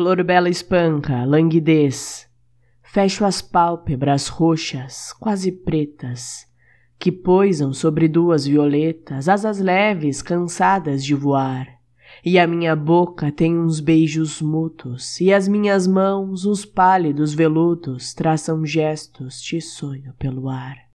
Flor bela espanca, languidez. Fecho as pálpebras roxas, quase pretas, que poisam sobre duas violetas, asas leves, cansadas de voar. E a minha boca tem uns beijos mútuos, e as minhas mãos, uns pálidos veludos, traçam gestos de sonho pelo ar.